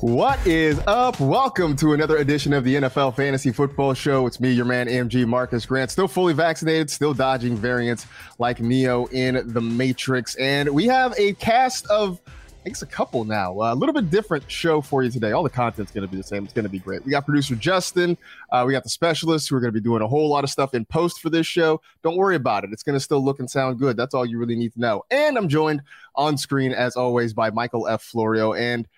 What is up? Welcome to another edition of the NFL Fantasy Football Show. It's me, your man, MG Marcus Grant, still fully vaccinated, still dodging variants like Neo in the Matrix. And we have a cast of, I it's a couple now, uh, a little bit different show for you today. All the content's going to be the same. It's going to be great. We got producer Justin, uh, we got the specialists who are going to be doing a whole lot of stuff in post for this show. Don't worry about it. It's going to still look and sound good. That's all you really need to know. And I'm joined on screen, as always, by Michael F. Florio. And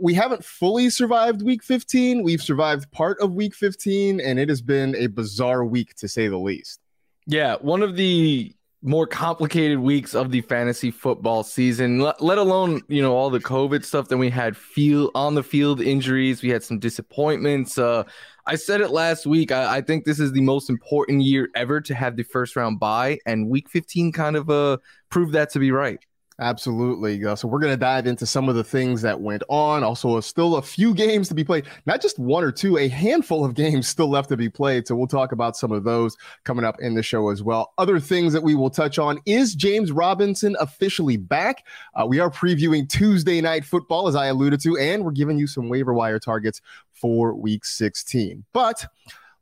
we haven't fully survived week 15. We've survived part of week 15, and it has been a bizarre week to say the least. Yeah, one of the more complicated weeks of the fantasy football season, let, alone, you know, all the COVID stuff. Then we had feel on the field injuries. We had some disappointments. Uh, I said it last week. I, I, think this is the most important year ever to have the first round bye, and week 15 kind of uh, proved that to be right. Absolutely. Uh, so we're going to dive into some of the things that went on. Also, still a few games to be played, not just one or two, a handful of games still left to be played. So we'll talk about some of those coming up in the show as well. Other things that we will touch on is James Robinson officially back? Uh, we are previewing Tuesday night football, as I alluded to, and we're giving you some waiver wire targets for week 16. But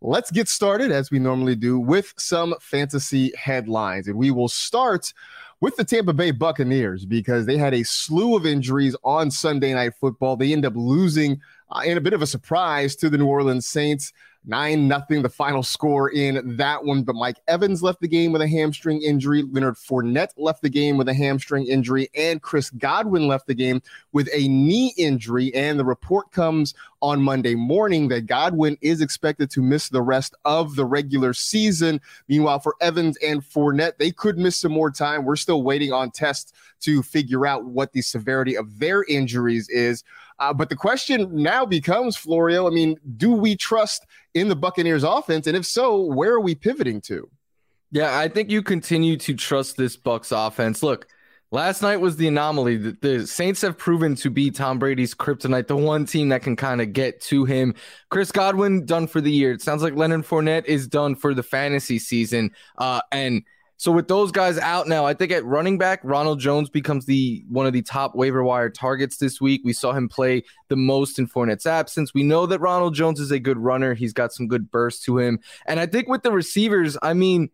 let's get started as we normally do with some fantasy headlines. And we will start with the Tampa Bay Buccaneers because they had a slew of injuries on Sunday Night Football. They end up losing uh, in a bit of a surprise to the New Orleans Saints. Nine nothing, the final score in that one. But Mike Evans left the game with a hamstring injury. Leonard Fournette left the game with a hamstring injury, and Chris Godwin left the game with a knee injury. And the report comes on Monday morning that Godwin is expected to miss the rest of the regular season. Meanwhile, for Evans and Fournette, they could miss some more time. We're still waiting on tests to figure out what the severity of their injuries is. Uh, but the question now becomes, Florio, I mean, do we trust in the Buccaneers offense? And if so, where are we pivoting to? Yeah, I think you continue to trust this Bucks offense. Look, last night was the anomaly. The, the Saints have proven to be Tom Brady's kryptonite, the one team that can kind of get to him. Chris Godwin done for the year. It sounds like Leonard Fournette is done for the fantasy season. Uh, and – so with those guys out now, I think at running back, Ronald Jones becomes the one of the top waiver wire targets this week. We saw him play the most in Fournette's absence. We know that Ronald Jones is a good runner. He's got some good burst to him. And I think with the receivers, I mean,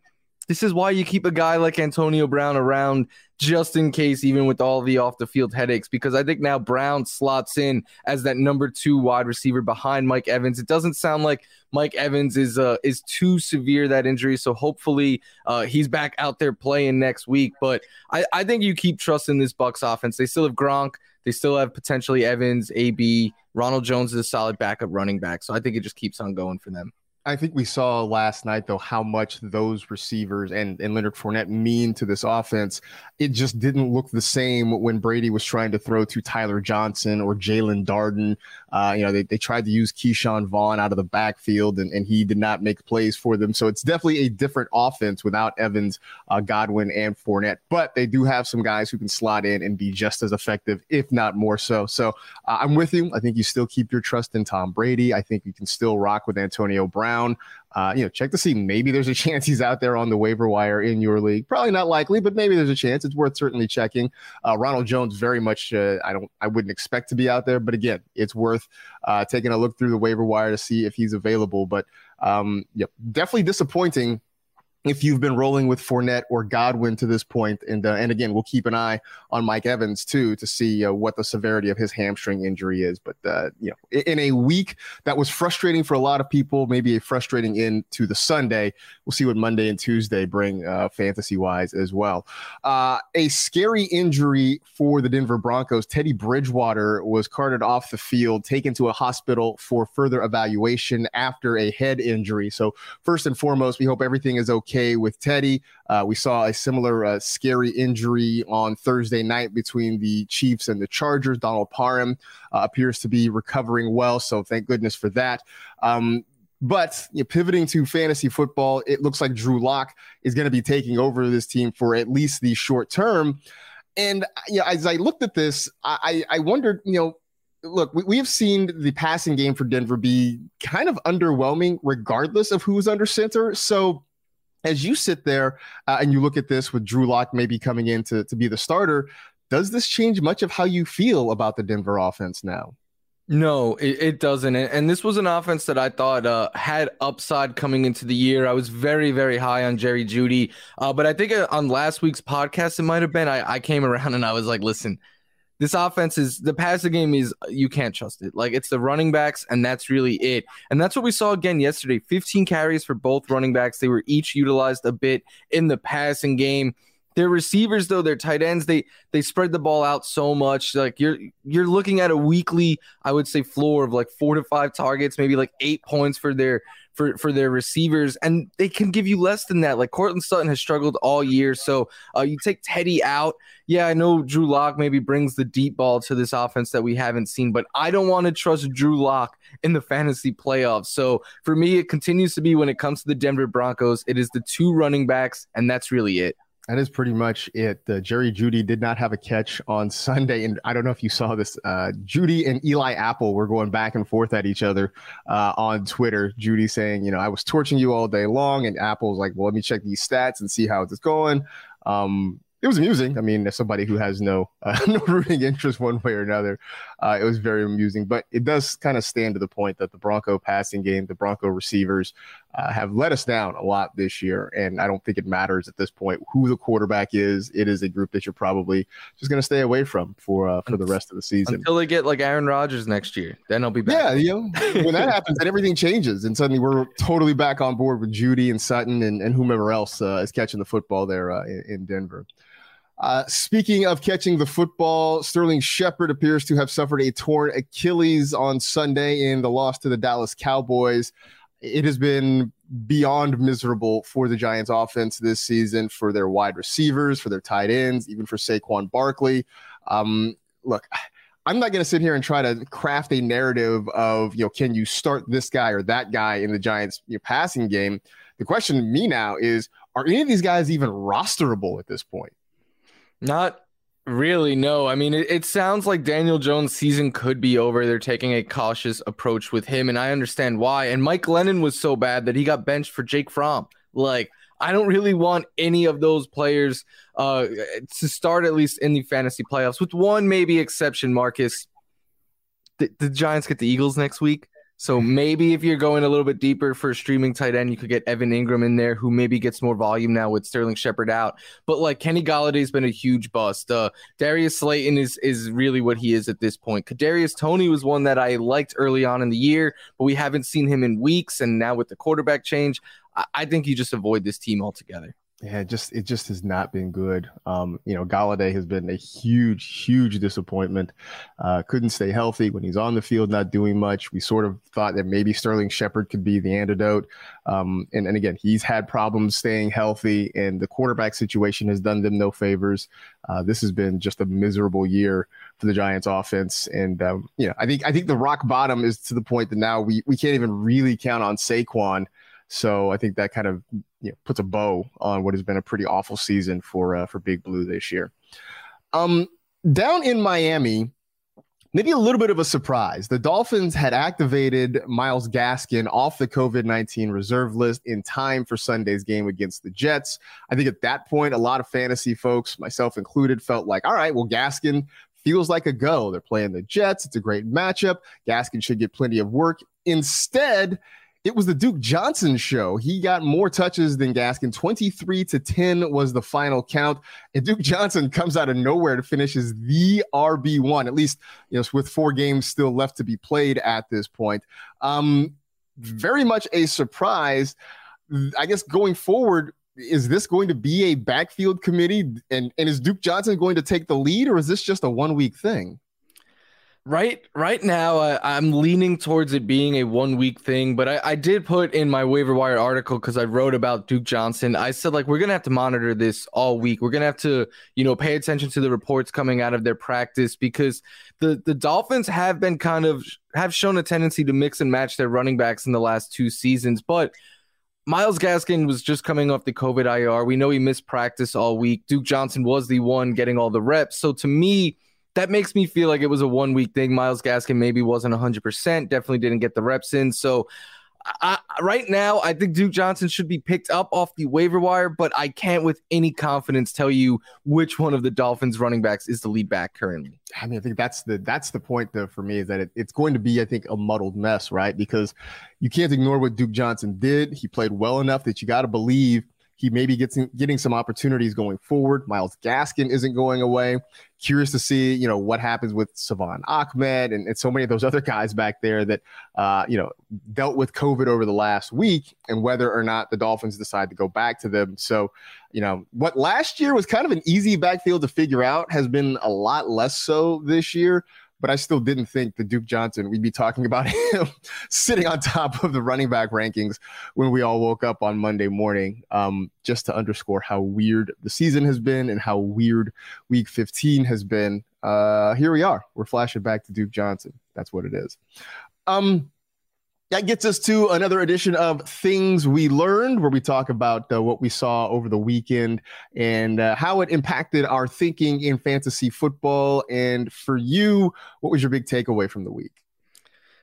this is why you keep a guy like Antonio Brown around just in case, even with all the off the field headaches, because I think now Brown slots in as that number two wide receiver behind Mike Evans. It doesn't sound like Mike Evans is uh, is too severe that injury, so hopefully uh, he's back out there playing next week. But I, I think you keep trusting this Bucks offense. They still have Gronk. They still have potentially Evans, AB. Ronald Jones is a solid backup running back, so I think it just keeps on going for them. I think we saw last night though how much those receivers and, and Leonard Fournette mean to this offense. It just didn't look the same when Brady was trying to throw to Tyler Johnson or Jaelon Darden. Uh, you know, they, they tried to use Ke'Shawn Vaughn out of the backfield and, and he did not make plays for them. So it's definitely a different offense without Evans, uh, Godwin, and Fournette. But they do have some guys who can slot in and be just as effective, if not more so. So uh, I'm with you. I think you still keep your trust in Tom Brady. I think you can still rock with Antonio Brown. Uh, you know, check to see maybe there's a chance he's out there on the waiver wire in your league. Probably not likely, but maybe there's a chance. It's worth certainly checking. Uh, Ronald Jones, very much. Uh, I don't. I wouldn't expect to be out there, but again, it's worth uh, taking a look through the waiver wire to see if he's available. But um, yep, definitely disappointing if you've been rolling with Fournette or Godwin to this point, and uh, and again, we'll keep an eye on Mike Evans too to see uh, what the severity of his hamstring injury is. But uh, you know, in a week that was frustrating for a lot of people, maybe a frustrating end to the Sunday. We'll see what Monday and Tuesday bring uh, fantasy wise as well. Uh, a scary injury for the Denver Broncos. Teddy Bridgewater was carted off the field, taken to a hospital for further evaluation after a head injury. So first and foremost, we hope everything is okay with Teddy. Uh, we saw a similar uh, scary injury on Thursday night between the Chiefs and the Chargers. Donald Parham uh, appears to be recovering well, so thank goodness for that. Um, but you know, pivoting to fantasy football, it looks like Drew Lock is going to be taking over this team for at least the short term. And you know, as I looked at this, I, I wondered, you know, look, we have seen the passing game for Denver be kind of underwhelming, regardless of who's under center. So as you sit there uh, and you look at this with Drew Lock maybe coming in to, to be the starter, does this change much of how you feel about the Denver offense now? No, it, it doesn't. And this was an offense that I thought uh, had upside coming into the year. I was very, very high on Jerry Jeudy. Uh, but I think uh, on last week's podcast, it might have been, I, I came around and I was like, listen, this offense is the passing game is you can't trust it. Like it's the running backs, and that's really it. And that's what we saw again yesterday. 15 carries for both running backs. They were each utilized a bit in the passing game. Their receivers, though, their tight ends, they they spread the ball out so much. Like you're you're looking at a weekly, I would say, floor of like four to five targets, maybe like eight points for their for for their receivers, and they can give you less than that. Like Courtland Sutton has struggled all year, so uh, you take Teddy out. Yeah, I know Drew Lock maybe brings the deep ball to this offense that we haven't seen, but I don't want to trust Drew Lock in the fantasy playoffs. So for me, it continues to be when it comes to the Denver Broncos, it is the two running backs, and that's really it. That is pretty much it. Uh, Jerry Jeudy did not have a catch on Sunday, and I don't know if you saw this. Uh, Jeudy and Eli Apple were going back and forth at each other uh, on Twitter. Jeudy saying, "You know, I was torching you all day long," and Apple's like, "Well, let me check these stats and see how it's going." Um, it was amusing. I mean, as somebody who has no uh, no rooting interest one way or another, uh, it was very amusing. But it does kind of stand to the point that the Bronco passing game, the Bronco receivers, uh, have let us down a lot this year, and I don't think it matters at this point who the quarterback is. It is a group that you're probably just going to stay away from for uh, for the rest of the season until they get like Aaron Rodgers next year. Then I'll be back. Yeah, you know, when that happens, then everything changes, and suddenly we're totally back on board with Jeudy and Sutton and, and whomever else uh, is catching the football there uh, in, in Denver. Uh, speaking of catching the football, Sterling Shepard appears to have suffered a torn Achilles on Sunday in the loss to the Dallas Cowboys. It has been beyond miserable for the Giants offense this season, for their wide receivers, for their tight ends, even for Saquon Barkley. Um, look, I'm not going to sit here and try to craft a narrative of, you know, can you start this guy or that guy in the Giants you know, passing game? The question to me now is, are any of these guys even rosterable at this point? Not really, no. I mean, it, it, sounds like Daniel Jones' season could be over. They're taking a cautious approach with him, and I understand why. And Mike Glennon was so bad that he got benched for Jake Fromm. Like, I don't really want any of those players uh, to start at least in the fantasy playoffs, with one maybe exception, Marcus. The, the Giants get the Eagles next week. So maybe if you're going a little bit deeper for streaming tight end, you could get Evan Engram in there, who maybe gets more volume now with Sterling Shepard out. But like Kenny Golladay's been a huge bust. Uh, Darius Slayton is is really what he is at this point. Kadarius Toney was one that I liked early on in the year, but we haven't seen him in weeks. And now with the quarterback change, I, I think you just avoid this team altogether. Yeah, just it just has not been good. Um, you know, Golladay has been a huge, huge disappointment. Uh, couldn't stay healthy when he's on the field, not doing much. We sort of thought that maybe Sterling Shepard could be the antidote. Um, and, and again, he's had problems staying healthy, and the quarterback situation has done them no favors. Uh, this has been just a miserable year for the Giants offense. And um, you know, I think I think the rock bottom is to the point that now we we can't even really count on Saquon so I think that kind of you know, puts a bow on what has been a pretty awful season for uh, for Big Blue this year. Um, down in Miami, maybe a little bit of a surprise. The Dolphins had activated Myles Gaskin off the COVID 19 reserve list in time for Sunday's game against the Jets. I think at that point, a lot of fantasy folks, myself included, felt like, all right, well, Gaskin feels like a go. They're playing the Jets. It's a great matchup. Gaskin should get plenty of work. Instead, it was the Duke Johnson show. He got more touches than Gaskin. 23 to 10 was the final count. And Duke Johnson comes out of nowhere to finish as the RB1, at least, you know, with four games still left to be played at this point. Um, very much a surprise. I guess going forward, is this going to be a backfield committee? And, and is Duke Johnson going to take the lead, or is this just a one week thing? Right, right now, uh, I'm leaning towards it being a one week thing, but I, I did put in my waiver wire article because I wrote about Duke Johnson. I said like we're gonna have to monitor this all week. We're gonna have to, you know, pay attention to the reports coming out of their practice because the the Dolphins have been kind of have shown a tendency to mix and match their running backs in the last two seasons, but. Myles Gaskin was just coming off the COVID IR. We know he missed practice all week. Duke Johnson was the one getting all the reps. So to me, that makes me feel like it was a one week thing. Myles Gaskin maybe wasn't 100%, definitely didn't get the reps in. So, I, right now, I think Duke Johnson should be picked up off the waiver wire, but I can't with any confidence tell you which one of the Dolphins running backs is the lead back currently. I mean, I think that's the that's the point though for me is that it, it's going to be, I think, a muddled mess, right? Because you can't ignore what Duke Johnson did. He played well enough that you got to believe he maybe gets in, getting some opportunities going forward. Myles Gaskin isn't going away. Curious to see, you know, what happens with Salvon Ahmed and, and so many of those other guys back there that, uh, you know, dealt with COVID over the last week and whether or not the Dolphins decide to go back to them. So, you know, what last year was kind of an easy backfield to figure out has been a lot less so this year but I still didn't think that Duke Johnson, we'd be talking about him sitting on top of the running back rankings when we all woke up on Monday morning, um, just to underscore how weird the season has been and how weird week 15 has been. Uh, here we are. We're flashing back to Duke Johnson. That's what it is. Um, that gets us to another edition of Things We Learned, where we talk about uh, what we saw over the weekend and uh, how it impacted our thinking in fantasy football. And for you, what was your big takeaway from the week?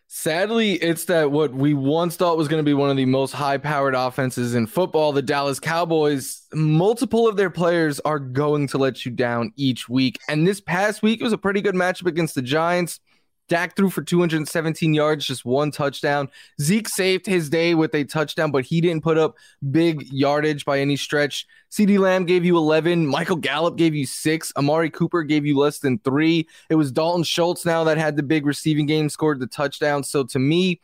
Sadly, it's that what we once thought was going to be one of the most high powered offenses in football, the Dallas Cowboys, multiple of their players are going to let you down each week. And this past week, it was a pretty good matchup against the Giants. Dak threw for 217 yards, just one touchdown. Zeke saved his day with a touchdown, but he didn't put up big yardage by any stretch. CeeDee Lamb gave you 11. Michael Gallup gave you six. Amari Cooper gave you less than three. It was Dalton Schultz now that had the big receiving game, scored the touchdown. So to me,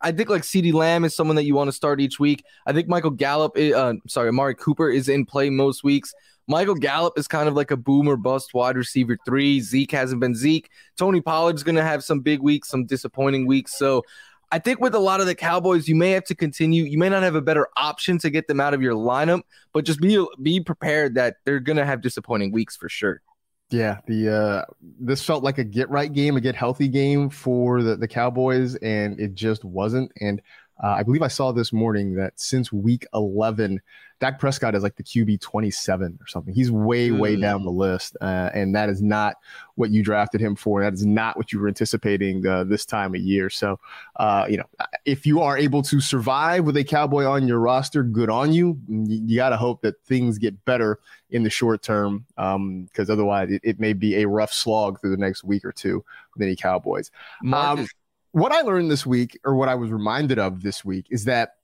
I think like CeeDee Lamb is someone that you want to start each week. I think Michael Gallup, uh, sorry, Amari Cooper is in play most weeks. Michael Gallup is kind of like a boomer bust wide receiver three. Zeke hasn't been Zeke. Tony Pollard's going to have some big weeks, some disappointing weeks. So I think with a lot of the Cowboys, you may have to continue. You may not have a better option to get them out of your lineup, but just be be prepared that they're going to have disappointing weeks for sure. Yeah, the uh, this felt like a get right game, a get healthy game for the, the Cowboys, and it just wasn't. And uh, I believe I saw this morning that since week 11, Dak Prescott is like the QB 27 or something. He's way, mm. way down the list. Uh, and that is not what you drafted him for. That is not what you were anticipating uh, this time of year. So, uh, you know, if you are able to survive with a Cowboy on your roster, good on you. You, you got to hope that things get better in the short term because um, otherwise it, it, may be a rough slog through the next week or two with any Cowboys. Um, what I learned this week, or what I was reminded of this week, is that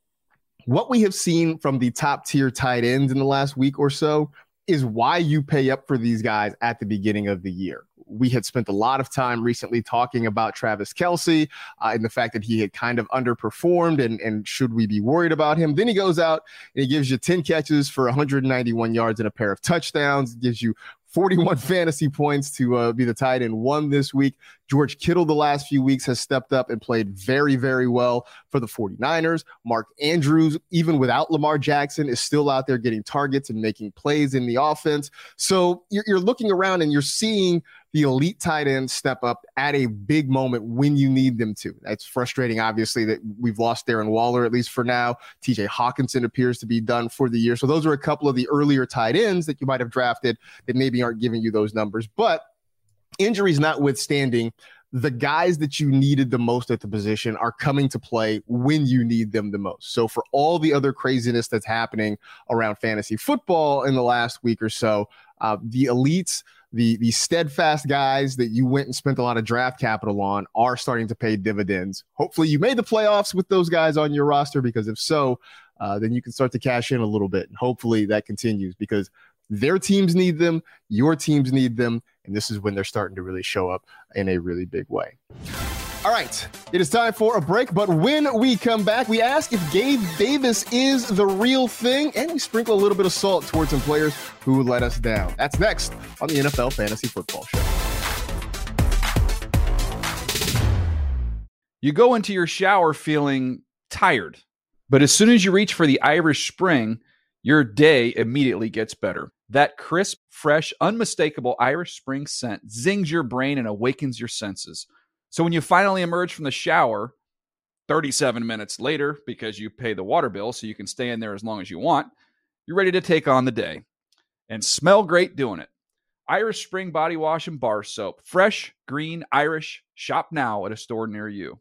what we have seen from the top tier tight ends in the last week or so is why you pay up for these guys at the beginning of the year. we had spent a lot of time recently talking about Travis Kelce uh, and the fact that he had kind of underperformed and, and should we be worried about him? Then he goes out and he gives you 10 catches for 191 yards and a pair of touchdowns, gives you 41 fantasy points to uh, be the tight end one this week. George Kittle, the last few weeks, has stepped up and played very, very well for the 49ers. Mark Andrews, even without Lamar Jackson, is still out there getting targets and making plays in the offense. So you're, you're looking around and you're seeing the elite tight ends step up at a big moment when you need them to. That's frustrating, obviously, that we've lost Darren Waller, at least for now. TJ Hockenson appears to be done for the year. So those are a couple of the earlier tight ends that you might have drafted that maybe aren't giving you those numbers. But injuries notwithstanding, the guys that you needed the most at the position are coming to play when you need them the most. So, for all the other craziness that's happening around fantasy football in the last week or so, uh, the elites the the steadfast guys that you went and spent a lot of draft capital on are starting to pay dividends. Hopefully, you made the playoffs with those guys on your roster because if so, uh, then you can start to cash in a little bit. And hopefully, that continues because their teams need them, your teams need them, and this is when they're starting to really show up in a really big way. All right, it is time for a break. But when we come back, we ask if Gabe Davis is the real thing, and we sprinkle a little bit of salt towards some players who let us down. That's next on the NFL Fantasy Football Show. You go into your shower feeling tired, but as soon as you reach for the Irish Spring, your day immediately gets better. That crisp, fresh, unmistakable Irish Spring scent zings your brain and awakens your senses. So when you finally emerge from the shower 37 minutes later, because you pay the water bill so you can stay in there as long as you want, you're ready to take on the day and smell great doing it. Irish Spring Body Wash and Bar Soap. Fresh, green, Irish. Shop now at a store near you.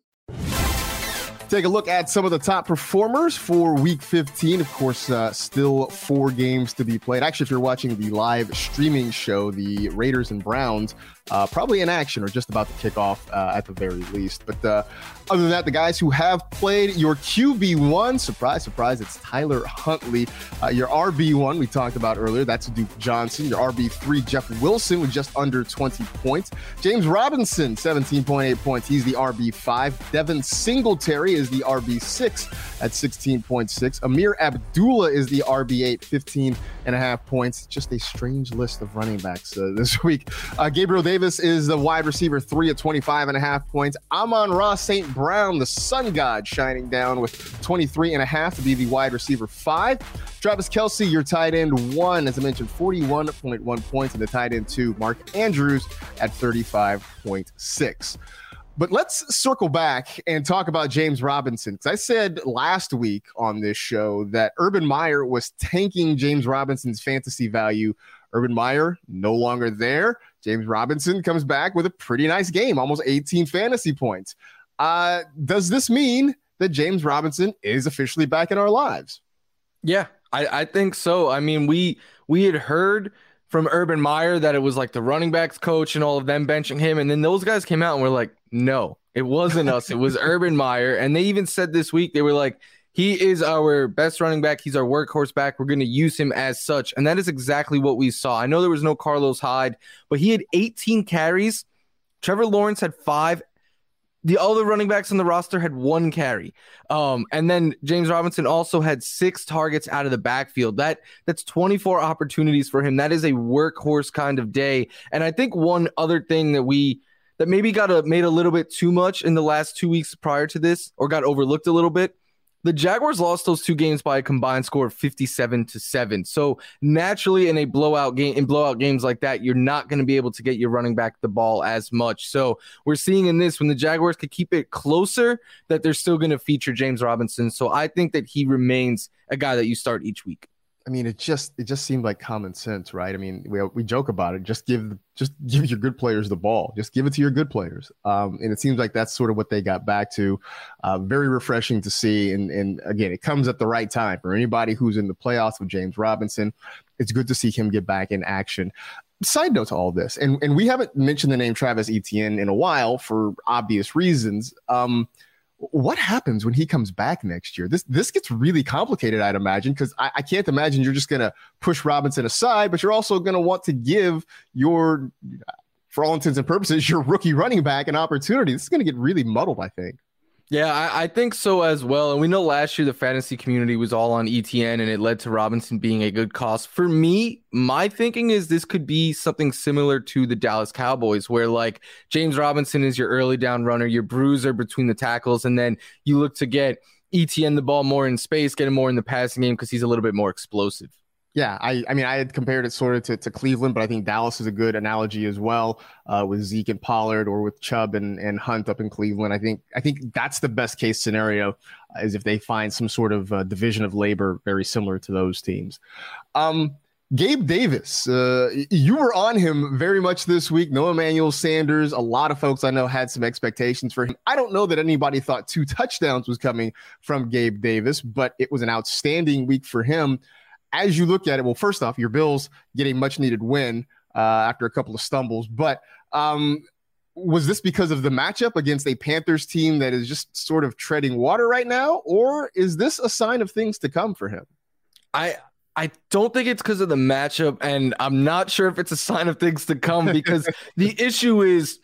Take a look at some of the top performers for week 15. Of course, uh, still four games to be played. Actually, if you're watching the live streaming show, the Raiders and Browns uh, probably in action or just about to kick off uh, at the very least. But uh, other than that, the guys who have played your QB1, surprise, surprise, it's Tyler Huntley. Uh, your RB1, we talked about earlier, that's Duke Johnson. Your RB3, Jeff Wilson, with just under 20 points. James Robinson, 17.8 points. He's the RB5. Devin Singletary is the RB6 at 16.6. Ameer Abdullah is the RB8, 15 and a half points. Just a strange list of running backs uh, this week. Uh, Gabriel Davis Davis is the wide receiver three at 25 and a half points. Amon-Ra St. Brown, the sun god, shining down with 23 and a half to be the wide receiver five. Travis Kelce, your tight end one, as I mentioned, 41.1 points, and the tight end two, Mark Andrews at 35.6. But let's circle back and talk about James Robinson. Because I said last week on this show that Urban Meyer was tanking James Robinson's fantasy value. Urban Meyer no longer there. James Robinson comes back with a pretty nice game, almost 18 fantasy points. Uh, does this mean that James Robinson is officially back in our lives? Yeah, I, I think so. I mean, we we had heard from Urban Meyer that it was like the running backs coach and all of them benching him, and then those guys came out and were like, "No, it wasn't us. It was Urban Meyer." And they even said this week they were like, he is our best running back. He's our workhorse back. We're going to use him as such. And that is exactly what we saw. I know there was no Carlos Hyde, but he had 18 carries. Trevor Lawrence had five. The other running backs on the roster had one carry. Um, and then James Robinson also had six targets out of the backfield. That that's 24 opportunities for him. That is a workhorse kind of day. And I think one other thing that we that maybe got a, made a little bit too much in the last two weeks prior to this, or got overlooked a little bit, the Jaguars lost those two games by a combined score of 57 to 7. So naturally in a blowout game in blowout games like that, you're not going to be able to get your running back the ball as much. So we're seeing in this when the Jaguars could keep it closer that they're still going to feature James Robinson. So I think that he remains a guy that you start each week. I mean, it just it just seemed like common sense, right? I mean, we we joke about it. Just give just give your good players the ball. Just give it to your good players. Um, and it seems like that's sort of what they got back to. Uh, very refreshing to see. And and again, it comes at the right time for anybody who's in the playoffs with James Robinson. It's good to see him get back in action. Side note to all this, and and we haven't mentioned the name Travis Etienne in a while for obvious reasons. Um, what happens when he comes back next year? This this gets really complicated, I'd imagine, because I, I, can't imagine you're just gonna push Robinson aside, but you're also gonna want to give your for all intents and purposes, your rookie running back an opportunity. This is going to get really muddled, I think. Yeah, I, I, think so as well. And we know last year the fantasy community was all on Etienne and it led to Robinson being a good cost. For me, my thinking is this could be something similar to the Dallas Cowboys, where like James Robinson is your early down runner, your bruiser between the tackles, and then you look to get Etienne the ball more in space, get him more in the passing game because he's a little bit more explosive. Yeah, I, I mean, I had compared it sort of to, to Cleveland, but I think Dallas is a good analogy as well uh, with Zeke and Pollard, or with Chubb and, and Hunt up in Cleveland. I think I think that's the best case scenario, uh, is if they find some sort of uh, division of labor very similar to those teams. Um, Gabe Davis, uh, you were on him very much this week. No Emmanuel Sanders. A lot of folks I know had some expectations for him. I don't know that anybody thought two touchdowns was coming from Gabe Davis, but it was an outstanding week for him as you look at it, well, first off, your Bills get a much needed win uh, after a couple of stumbles. But um, was this because of the matchup against a Panthers team that is just sort of treading water right now, or is this a sign of things to come for him? I I don't think it's because of the matchup, and I'm not sure if it's a sign of things to come because the issue is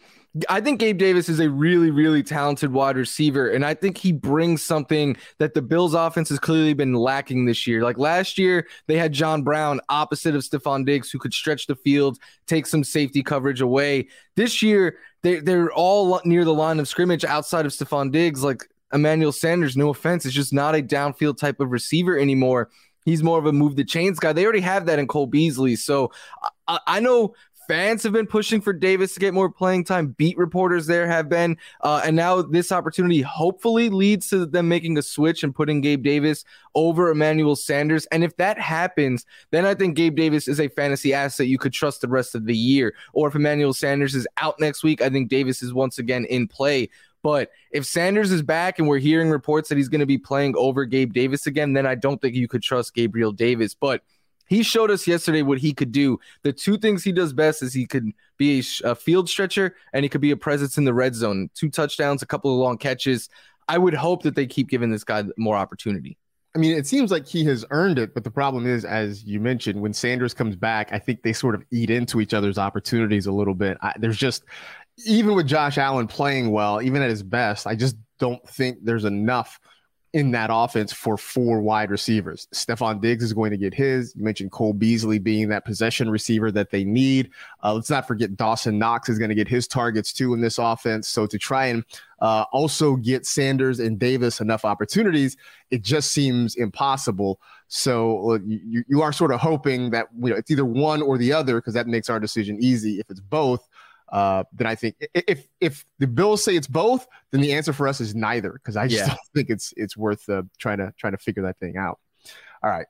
I think Gabe Davis is a really, really talented wide receiver. And I think he brings something that the Bills offense has clearly been lacking this year. Like last year, they had John Brown opposite of Stefon Diggs, who could stretch the field, take some safety coverage away. This year, they, they're all near the line of scrimmage outside of Stefon Diggs. Like Emmanuel Sanders, no offense, is just not a downfield type of receiver anymore. He's more of a move the chains guy. They already have that in Cole Beasley. So I, I know fans have been pushing for Davis to get more playing time. Beat reporters there have been. Uh, and now this opportunity hopefully leads to them making a switch and putting Gabe Davis over Emmanuel Sanders. And if that happens, then I think Gabe Davis is a fantasy asset you could trust the rest of the year. Or if Emmanuel Sanders is out next week, I think Davis is once again in play. But if Sanders is back and we're hearing reports that he's going to be playing over Gabe Davis again, then I don't think you could trust Gabriel Davis. But he showed us yesterday what he could do. The two things he does best is he could be a, a, field stretcher and he could be a presence in the red zone. Two touchdowns, a couple of long catches. I would hope that they keep giving this guy more opportunity. I mean, it seems like he has earned it, but the problem is, as you mentioned, when Sanders comes back, I think they sort of eat into each other's opportunities a little bit. I, there's just, even with Josh Allen playing well, even at his best, I just don't think there's enough in that offense for four wide receivers. Stefon Diggs is going to get his. You mentioned Cole Beasley being that possession receiver that they need. Uh, let's not forget Dawson Knox is going to get his targets too in this offense. So to try and uh, also get Sanders and Davis enough opportunities, it just seems impossible. So you, you are sort of hoping that you know it's either one or the other because that makes our decision easy. If it's both, uh, then I think if if the Bills say it's both, then the answer for us is neither because I just yeah. don't think it's it's worth uh, trying to trying to figure that thing out. All right,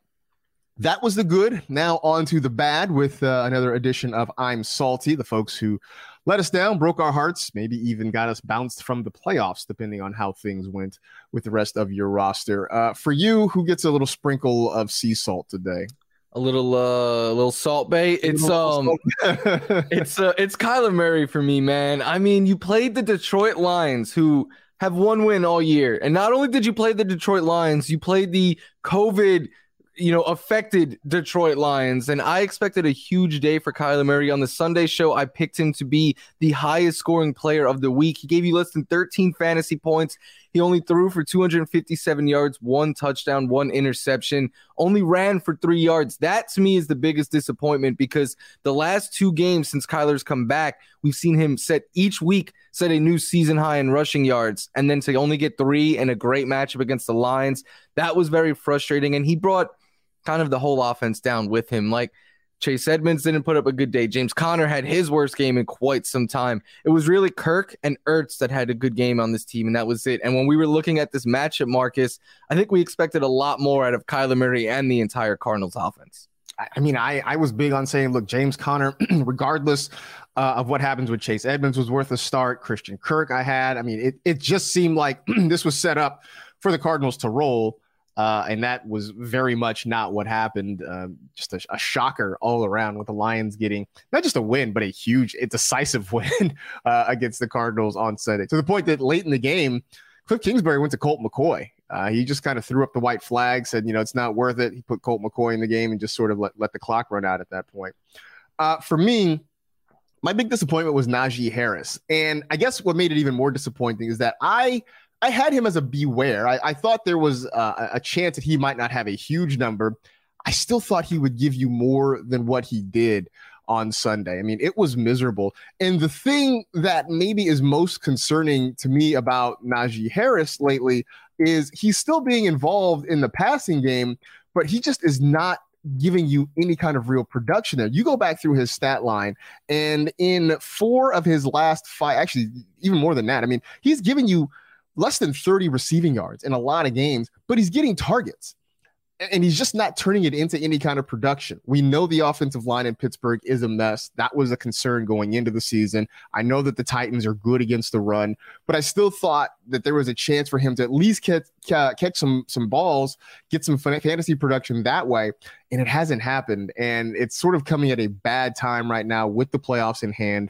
that was the good. Now on to the bad with uh, another edition of I'm Salty. The folks who let us down, broke our hearts, maybe even got us bounced from the playoffs, depending on how things went with the rest of your roster. Uh, for you, who gets a little sprinkle of sea salt today? A little uh little Salt Bae. It's um it's uh it's Kyler Murray for me, man. I mean, you played the Detroit Lions who have one win all year. And not only did you play the Detroit Lions, you played the COVID you know, affected Detroit Lions. And I expected a huge day for Kyler Murray. On the Sunday show, I picked him to be the highest scoring player of the week. He gave you less than 13 fantasy points. He only threw for 257 yards, one touchdown, one interception, only ran for three yards. That to me is the biggest disappointment because the last two games since Kyler's come back, we've seen him set each week set a new season high in rushing yards, and then to only get three in a great matchup against the Lions, that was very frustrating. And he brought kind of the whole offense down with him. Like Chase Edmonds didn't put up a good day. James Conner had his worst game in quite some time. It was really Kirk and Ertz that had a good game on this team, and that was it. And when we were looking at this matchup, Marcus, I think we expected a lot more out of Kyler Murray and the entire Cardinals offense. I mean, I, I was big on saying, look, James Conner, regardless uh, of what happens with Chase Edmonds, was worth a start. Christian Kirk, I had. I mean, it, it just seemed like this was set up for the Cardinals to roll. Uh, and that was very much not what happened. Um, just a, a, shocker all around with the Lions getting not just a win, but a huge, a decisive win uh, against the Cardinals on Sunday. To the point that late in the game, Cliff Kingsbury went to Colt McCoy. Uh, he just kind of threw up the white flag, said, you know, it's not worth it. He put Colt McCoy in the game and just sort of let, let the clock run out at that point. Uh, for me, my big disappointment was Najee Harris. And I guess what made it even more disappointing is that I I had him as a beware. I, I thought there was a chance that he might not have a huge number. I still thought he would give you more than what he did on Sunday. I mean, it was miserable. And the thing that maybe is most concerning to me about Najee Harris lately is he's still being involved in the passing game, but he just is not giving you any kind of real production there. You go back through his stat line, and in four of his last five, actually, even more than that, I mean, he's giving you less than 30 receiving yards in a lot of games, but he's getting targets and he's just not turning it into any kind of production. We know the offensive line in Pittsburgh is a mess. That was a concern going into the season. I know that the Titans are good against the run, but I still thought that there was a chance for him to at least catch, catch some some balls, get some fantasy production that way, and it hasn't happened. And it's sort of coming at a bad time right now with the playoffs in hand.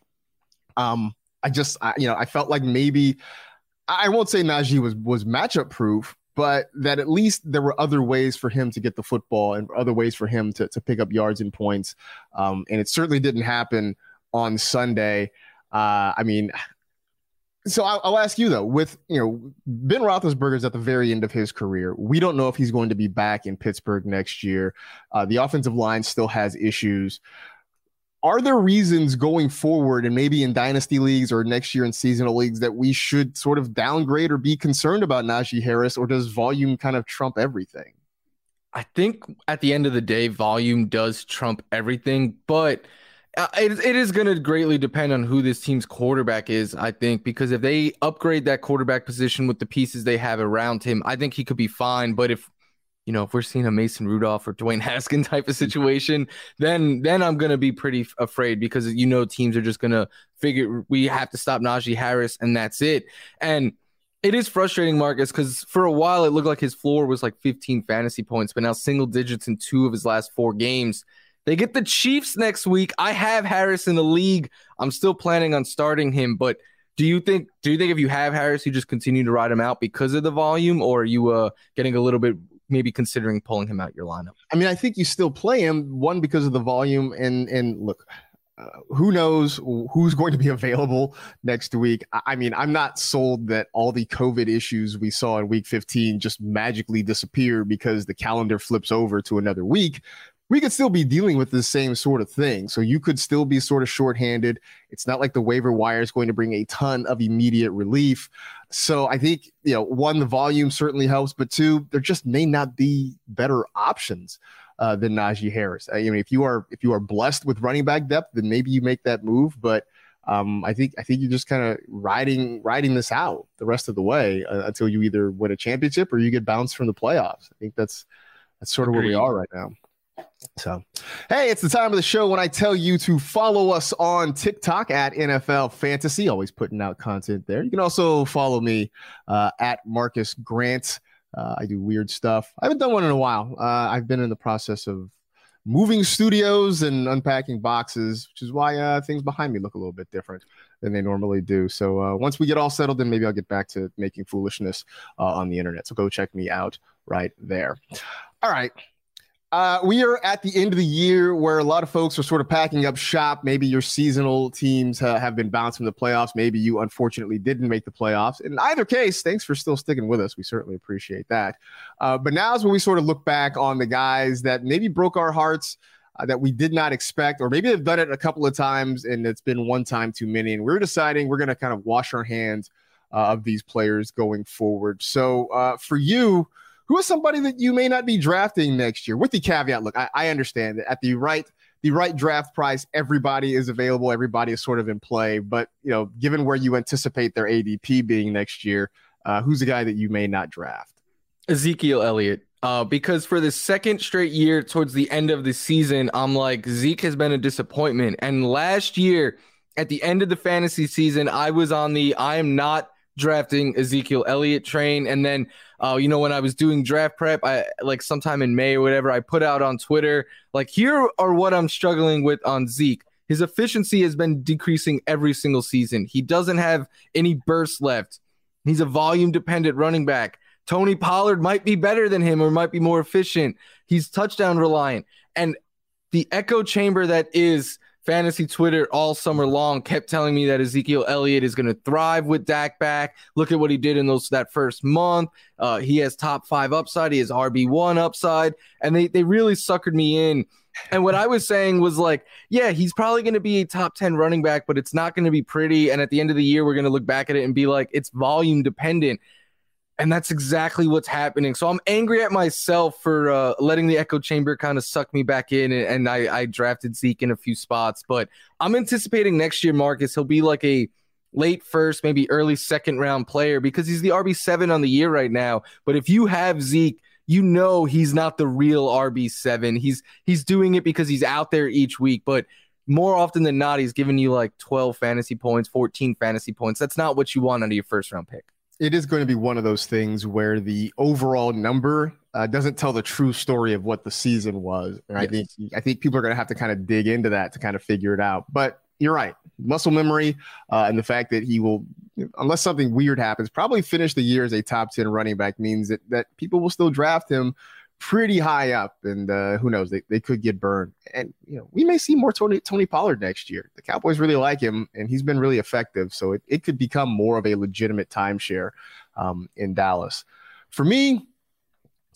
Um, I just, I, you know, I felt like maybe I won't say Najee was was matchup proof, but that at least there were other ways for him to get the football and other ways for him to, to pick up yards and points. Um, and it certainly didn't happen on Sunday. Uh, I mean, so I'll, I'll, ask you though, with you know Ben Roethlisberger's at the very end of his career, we don't know if he's going to be back in Pittsburgh next year. Uh, the offensive line still has issues are there reasons going forward and maybe in dynasty leagues or next year in seasonal leagues that we should sort of downgrade or be concerned about Najee Harris or does volume kind of trump everything? I think at the end of the day, volume does trump everything, but uh, it, it is going to greatly depend on who this team's quarterback is, I think, because if they upgrade that quarterback position with the pieces they have around him, I think he could be fine. But if you know, if we're seeing a Mason Rudolph or Dwayne Haskins type of situation, then then I'm gonna be pretty afraid because you know teams are just gonna figure we have to stop Najee Harris and that's it. And it is frustrating, Marcus, because for a while it looked like his floor was like 15 fantasy points, but now single digits in two of his last four games. They get the Chiefs next week. I have Harris in the league. I'm still planning on starting him, but do you think do you think if you have Harris, you just continue to ride him out because of the volume, or are you uh, getting a little bit maybe considering pulling him out your lineup? I mean, I think you still play him one because of the volume and and look. Uh, who knows who's going to be available next week? I mean, I'm not sold that all the COVID issues we saw in week 15 just magically disappear because the calendar flips over to another week we could still be dealing with the same sort of thing. So you could still be sort of shorthanded. It's not like the waiver wire is going to bring a ton of immediate relief. So I think, you know, one, the volume certainly helps, but two, there just may not be better options uh, than Najee Harris. I mean, if you are if you are blessed with running back depth, then maybe you make that move. But um, I think I think you're just kind of riding riding this out the rest of the way uh, until you either win a championship or you get bounced from the playoffs. I think that's that's sort of Agreed. where we are right now. So, hey, it's the time of the show when I tell you to follow us on TikTok at NFL Fantasy, always putting out content there. You can also follow me uh, at Marcus Grant. Uh, I do weird stuff. I haven't done one in a while. Uh, I've been in the process of moving studios and unpacking boxes, which is why uh, things behind me look a little bit different than they normally do. So uh, once we get all settled, then maybe I'll get back to making foolishness uh, on the internet. So go check me out right there. All right. Uh, we are at the end of the year where a lot of folks are sort of packing up shop. Maybe your seasonal teams uh, have been bounced from the playoffs. Maybe you unfortunately didn't make the playoffs. In either case, thanks for still sticking with us. We certainly appreciate that. Uh, but now is when we sort of look back on the guys that maybe broke our hearts. Uh, that we did not expect, or maybe they've done it a couple of times and it's been one time too many. And we're deciding we're going to kind of wash our hands uh, of these players going forward. So uh, for you, who is somebody that you may not be drafting next year? With the caveat, look, I, I understand that at the right the right draft price, everybody is available, everybody is sort of in play. But you know, given where you anticipate their ADP being next year, uh, who's the guy that you may not draft? Ezekiel Elliott. Uh, because for the second straight year towards the end of the season, I'm like, Zeke has been a disappointment. And last year, at the end of the fantasy season, I was on the I am not drafting Ezekiel Elliott train. And then, uh, you know, when I was doing draft prep, I like sometime in May or whatever, I put out on Twitter, like, here are what I'm struggling with on Zeke. His efficiency has been decreasing every single season. He doesn't have any burst left. He's a volume dependent running back. Tony Pollard might be better than him or might be more efficient. He's touchdown reliant. And the echo chamber that is fantasy Twitter all summer long kept telling me that Ezekiel Elliott is going to thrive with Dak back. Look at what he did in those that first month. Uh, he has top five upside. He has RB one upside, and they they really suckered me in. And what I was saying was like, yeah, he's probably going to be a top 10 running back, but it's not going to be pretty. And at the end of the year, we're going to look back at it and be like, it's volume dependent. And that's exactly what's happening. So I'm angry at myself for uh, letting the echo chamber kind of suck me back in. And, and I, I drafted Zeke in a few spots. But I'm anticipating next year, Marcus, he'll be like a late first, maybe early second round player because he's the RB7 on the year right now. But if you have Zeke, you know he's not the real RB7. He's he's doing it because he's out there each week, but more often than not, he's giving you like 12 fantasy points, 14 fantasy points. That's not what you want out of your first round pick it is going to be one of those things where the overall number uh, doesn't tell the true story of what the season was. And yes. I think I think people are going to have to kind of dig into that to kind of figure it out. But you're right, muscle memory uh, and the fact that he will, unless something weird happens, probably finish the year as a top ten running back means that that people will still draft him pretty high up, and uh, who knows, they, they could get burned. And you know, we may see more Tony Tony Pollard next year. The Cowboys really like him, and he's been really effective. So it, it could become more of a legitimate timeshare um, in Dallas. For me,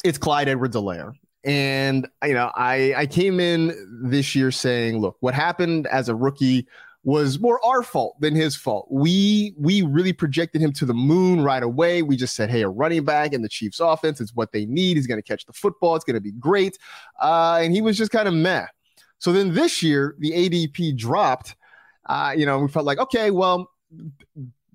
it's Clyde Edwards-Helaire. And you know, I I came in this year saying, look, what happened as a rookie was more our fault than his fault. We we really projected him to the moon right away. We just said, hey, a running back in the Chiefs offense is what they need. He's going to catch the football. It's going to be great. Uh, and he was just kind of meh. So then this year, the ADP dropped. Uh, you know, we felt like, okay, well,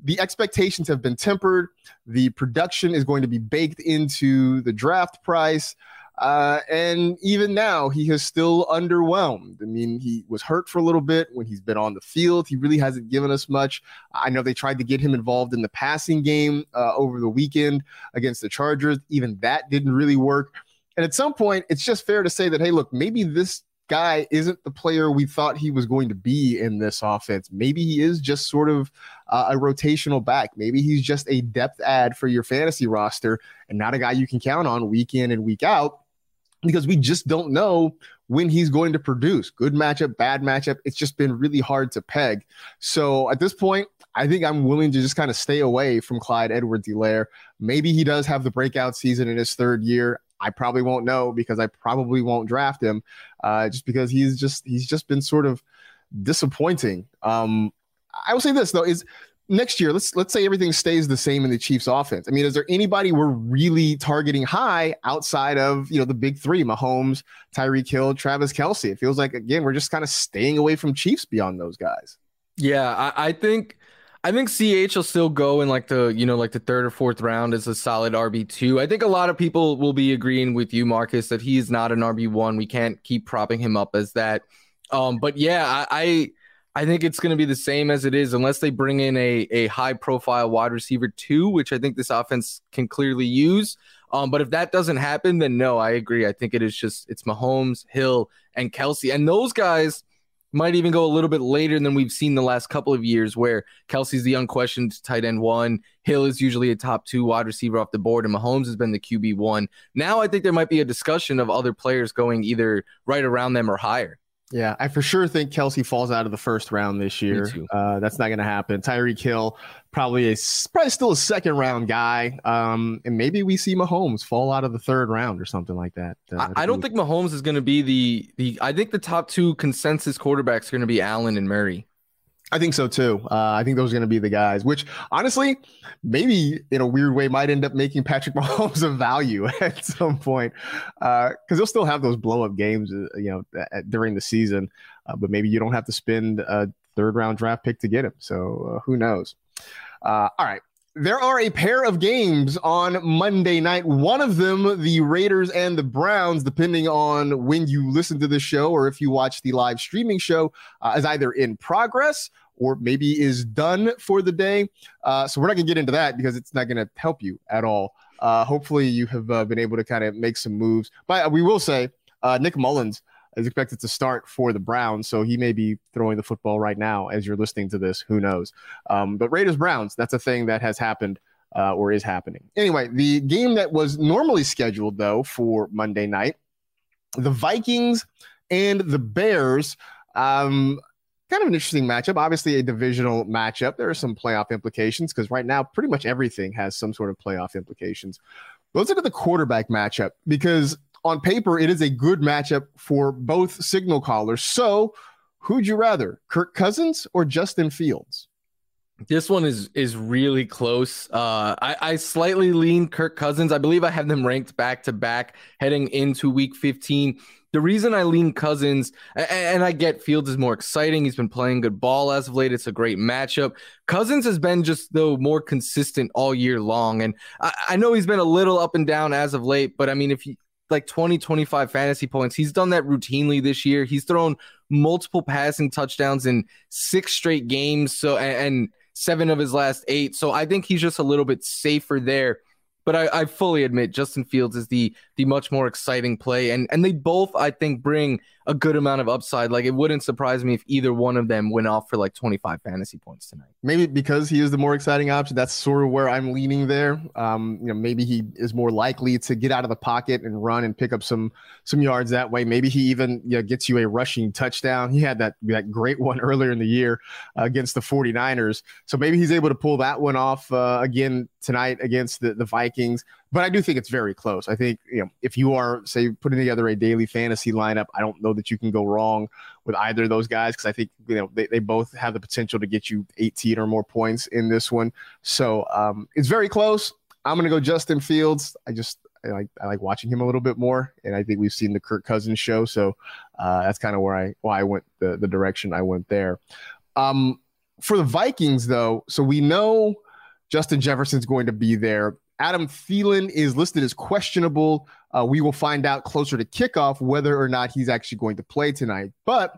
the expectations have been tempered. The production is going to be baked into the draft price. Uh, and even now, he has still underwhelmed. I mean, he was hurt for a little bit when he's been on the field. He really hasn't given us much. I know they tried to get him involved in the passing game uh, over the weekend against the Chargers. Even that didn't really work. And at some point, it's just fair to say that, hey, look, maybe this guy isn't the player we thought he was going to be in this offense. Maybe he is just sort of uh, a rotational back. Maybe he's just a depth add for your fantasy roster and not a guy you can count on week in and week out because we just don't know when he's going to produce. Good matchup, bad matchup. It's just been really hard to peg. So at this point, I think I'm willing to just kind of stay away from Clyde Edwards-Helaire. Maybe he does have the breakout season in his third year. I probably won't know because I probably won't draft him, uh, just because he's just he's just been sort of disappointing. Um, I will say this though: is next year, let's let's say everything stays the same in the Chiefs offense. I mean, is there anybody we're really targeting high outside of you know the big three, Mahomes, Tyreek Hill, Travis Kelce? It feels like again, we're just kind of staying away from Chiefs beyond those guys. Yeah, I, I think I think CH will still go in like the you know like the third or fourth round as a solid RB two. I think a lot of people will be agreeing with you, Marcus, that he is not an RB one. We can't keep propping him up as that. Um, but yeah, I, I I think it's going to be the same as it is unless they bring in a, a high profile wide receiver too, which I think this offense can clearly use. Um, but if that doesn't happen, then no, I agree. I think it is just it's Mahomes, Hill, and Kelce, and those guys might even go a little bit later than we've seen the last couple of years, where Kelce's the unquestioned tight end one, Hill is usually a top two wide receiver off the board, and Mahomes has been the QB one. Now I think there might be a discussion of other players going either right around them or higher. Yeah, I for sure think Kelce falls out of the first round this year. Uh, that's not going to happen. Tyreek Hill probably a probably still a second round guy, um, and maybe we see Mahomes fall out of the third round or something like that. Uh, I, I, don't think Mahomes is going to be the the. I think the top two consensus quarterbacks are going to be Allen and Murray. I think so too. Uh, I think those are going to be the guys, which honestly, maybe in a weird way, might end up making Patrick Mahomes a value at some point because uh, he'll still have those blow up games, uh, you know, at, during the season. Uh, but maybe you don't have to spend a third round draft pick to get him. So uh, who knows? Uh, all right. There are a pair of games on Monday night. One of them, the Raiders and the Browns, depending on when you listen to the show or if you watch the live streaming show, is either in progress or maybe is done for the day. Uh, so we're not going to get into that because it's not going to help you at all. Uh, hopefully, you have uh, been able to kind of make some moves. But we will say uh, Nick Mullens is expected to start for the Browns, so he may be throwing the football right now as you're listening to this. Who knows? Um, but Raiders Browns, that's a thing that has happened. Uh, or is happening. Anyway, the game that was normally scheduled though for Monday night, the Vikings and the Bears. Um, kind of an interesting matchup. Obviously, a divisional matchup. There are some playoff implications because right now, pretty much everything has some sort of playoff implications. Let's look at the quarterback matchup because on paper, it is a good matchup for both signal callers. So, who'd you rather, Kirk Cousins or Justin Fields? This one is is really close. Uh, I, I slightly lean Kirk Cousins. I believe I have them ranked back to back heading into Week 15. The reason I lean Cousins, and I get Fields is more exciting. He's been playing good ball as of late. It's a great matchup. Cousins has been just though more consistent all year long, and I, I know he's been a little up and down as of late. But I mean, if you like 20, 25 fantasy points. He's done that routinely this year. He's thrown multiple passing touchdowns in six straight games. So, and, and seven of his last eight. So I think he's just a little bit safer there. But I, I fully admit Justin Fields is the the much more exciting play, and and they both I think bring a good amount of upside. Like it wouldn't surprise me if either one of them went off for like 25 fantasy points tonight. Maybe because he is the more exciting option. That's sort of where I'm leaning there. Um, you know, maybe he is more likely to get out of the pocket and run and pick up some some yards that way. Maybe he even you know, gets you a rushing touchdown. He had that that great one earlier in the year uh, against the 49ers. So maybe he's able to pull that one off uh, again tonight against the, the Vikings but I do think it's very close. I think you know if you are say putting together a daily fantasy lineup, I don't know that you can go wrong with either of those guys because I think you know they, they both have the potential to get you 18 or more points in this one. So um, it's very close. I'm gonna go Justin Fields. I just I like I like watching him a little bit more, and I think we've seen the Kirk Cousins show, so uh, that's kind of where I why I went the the direction I went there. Um, for the Vikings though, so we know Justin Jefferson's going to be there. Adam Thielen is listed as questionable. Uh, we will find out closer to kickoff whether or not he's actually going to play tonight. But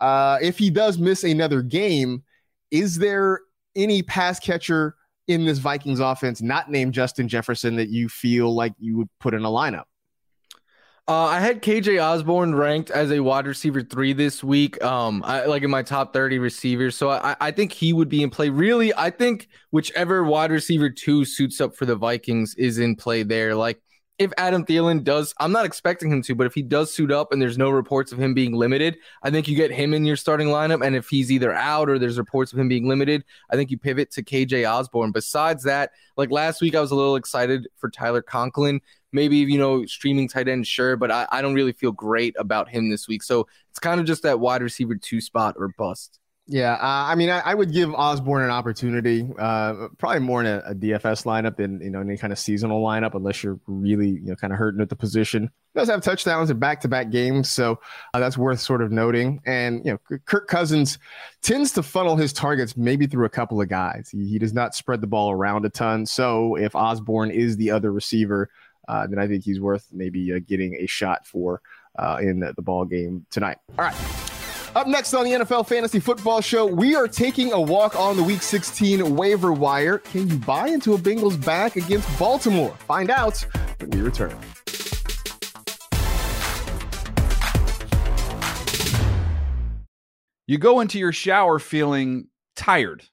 uh, if he does miss another game, is there any pass catcher in this Vikings offense not named Justin Jefferson that you feel like you would put in a lineup? Uh, I had KJ Osborne ranked as a wide receiver three this week, um, I, like in my top 30 receivers. So I, I think he would be in play. Really, I think whichever wide receiver two suits up for the Vikings is in play there. Like if Adam Thielen does, I'm not expecting him to, but if he does suit up and there's no reports of him being limited, I think you get him in your starting lineup. And if he's either out or there's reports of him being limited, I think you pivot to KJ Osborne. Besides that, like last week, I was a little excited for Tyler Conklin. Maybe, you know, streaming tight end, sure, but I, I don't really feel great about him this week. So it's kind of just that wide receiver two spot or bust. Yeah, uh, I mean, I, I, would give Osborne an opportunity, uh, probably more in a, a, DFS lineup than you know any kind of seasonal lineup, unless you're really you know kind of hurting at the position. He does have touchdowns in back-to-back games, so uh, that's worth sort of noting. And you know, Kirk Cousins tends to funnel his targets maybe through a couple of guys. He, he does not spread the ball around a ton. So if Osborne is the other receiver, uh, then I think he's worth maybe uh, getting a shot for uh, in the, the ball game tonight. All right. Up next on the NFL Fantasy Football Show, we are taking a walk on the Week 16 waiver wire. Can you buy into a Bengals back against Baltimore? Find out when we return. You go into your shower feeling tired,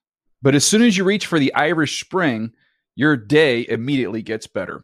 but as soon as you reach for the Irish Spring, your day immediately gets better.